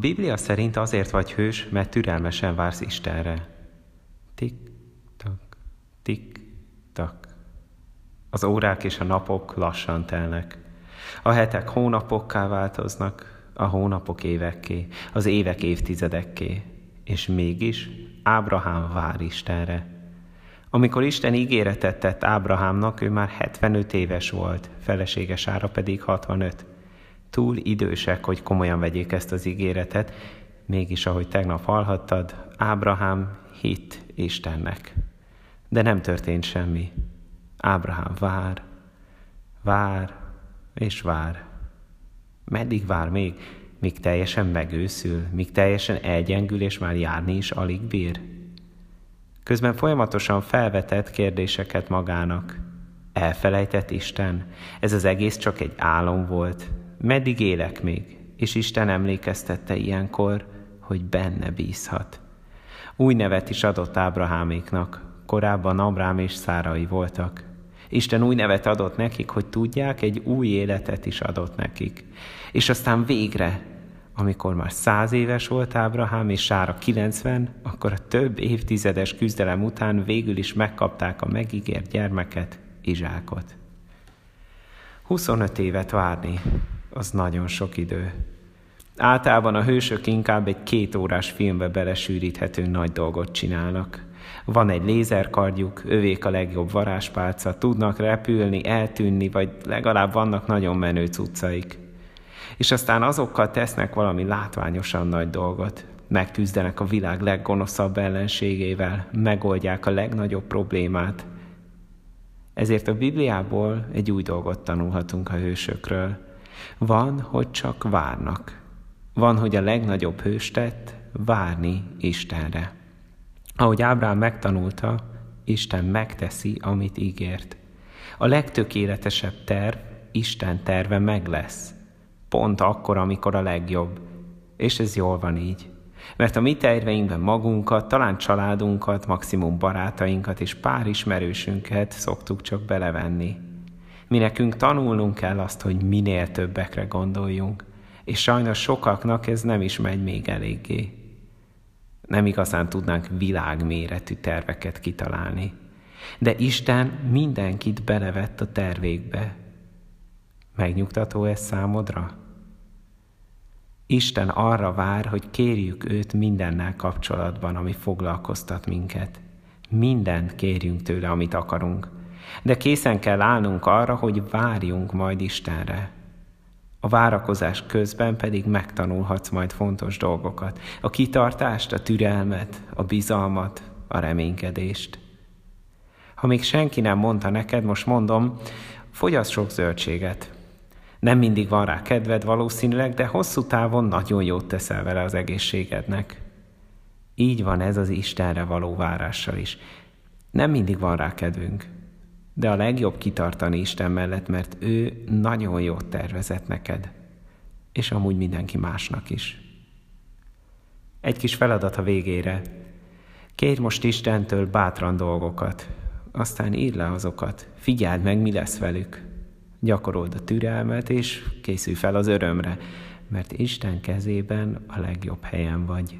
Biblia szerint azért vagy hős, mert türelmesen vársz Istenre. Tik-tak, tik-tak. Az órák és a napok lassan telnek. A hetek hónapokká változnak, a hónapok évekké, az évek évtizedekké. És mégis Ábrahám vár Istenre. Amikor Isten ígéretet tett Ábrahámnak, ő már 75 éves volt, felesége Sára pedig 65. Túl idősek, hogy komolyan vegyék ezt az ígéretet, mégis, ahogy tegnap hallhattad, Ábrahám hit Istennek. De nem történt semmi. Ábrahám vár, vár és vár. Meddig vár még? Míg teljesen megőszül, míg teljesen elgyengül és már járni is alig bír? Közben folyamatosan felvetett kérdéseket magának. Elfelejtett Isten? Ez az egész csak egy álom volt. Meddig élek még? És Isten emlékeztette ilyenkor, hogy benne bízhat. Új nevet is adott Ábraháméknak, korábban Abrám és Szárai voltak. Isten új nevet adott nekik, hogy tudják, egy új életet is adott nekik. És aztán végre, amikor már száz éves volt Ábrahám és Sára 90, akkor a több évtizedes küzdelem után végül is megkapták a megígért gyermeket, Izsákot. 25 évet várni, az nagyon sok idő. Általában a hősök inkább egy két órás filmbe belesűríthető nagy dolgot csinálnak. Van egy lézerkardjuk, övék a legjobb varázspálca, tudnak repülni, eltűnni, vagy legalább vannak nagyon menő cuccaik. És aztán azokkal tesznek valami látványosan nagy dolgot. Megküzdenek a világ leggonoszabb ellenségével, megoldják a legnagyobb problémát. Ezért a Bibliából egy új dolgot tanulhatunk a hősökről. Van, hogy csak várnak. Van, hogy a legnagyobb hős tett, várni Istenre. Ahogy Ábrám megtanulta, Isten megteszi, amit ígért. A legtökéletesebb terv, Isten terve meg lesz. Pont akkor, amikor a legjobb. És ez jól van így. Mert a mi terveinkben magunkat, talán családunkat, maximum barátainkat és pár ismerősünket szoktuk csak belevenni. Mi nekünk tanulnunk kell azt, hogy minél többekre gondoljunk, és sajnos sokaknak ez nem is megy még eléggé. Nem igazán tudnánk világméretű terveket kitalálni. De Isten mindenkit belevett a tervékbe. Megnyugtató ez számodra? Isten arra vár, hogy kérjük őt mindennel kapcsolatban, ami foglalkoztat minket. Mindent kérjünk tőle, amit akarunk. De készen kell állnunk arra, hogy várjunk majd Istenre. A várakozás közben pedig megtanulhatsz majd fontos dolgokat. A kitartást, a türelmet, a bizalmat, a reménykedést. Ha még senki nem mondta neked, most mondom, fogyasz sok zöldséget. Nem mindig van rá kedved valószínűleg, de hosszú távon nagyon jót teszel vele az egészségednek. Így van ez az Istenre való várással is. Nem mindig van rá kedvünk, de a legjobb kitartani Isten mellett, mert ő nagyon jót tervezett neked, és amúgy mindenki másnak is. Egy kis feladat a végére. Kérj most Istentől bátran dolgokat, aztán írd le azokat, figyeld meg, mi lesz velük. Gyakorold a türelmet, és készülj fel az örömre, mert Isten kezében a legjobb helyen vagy.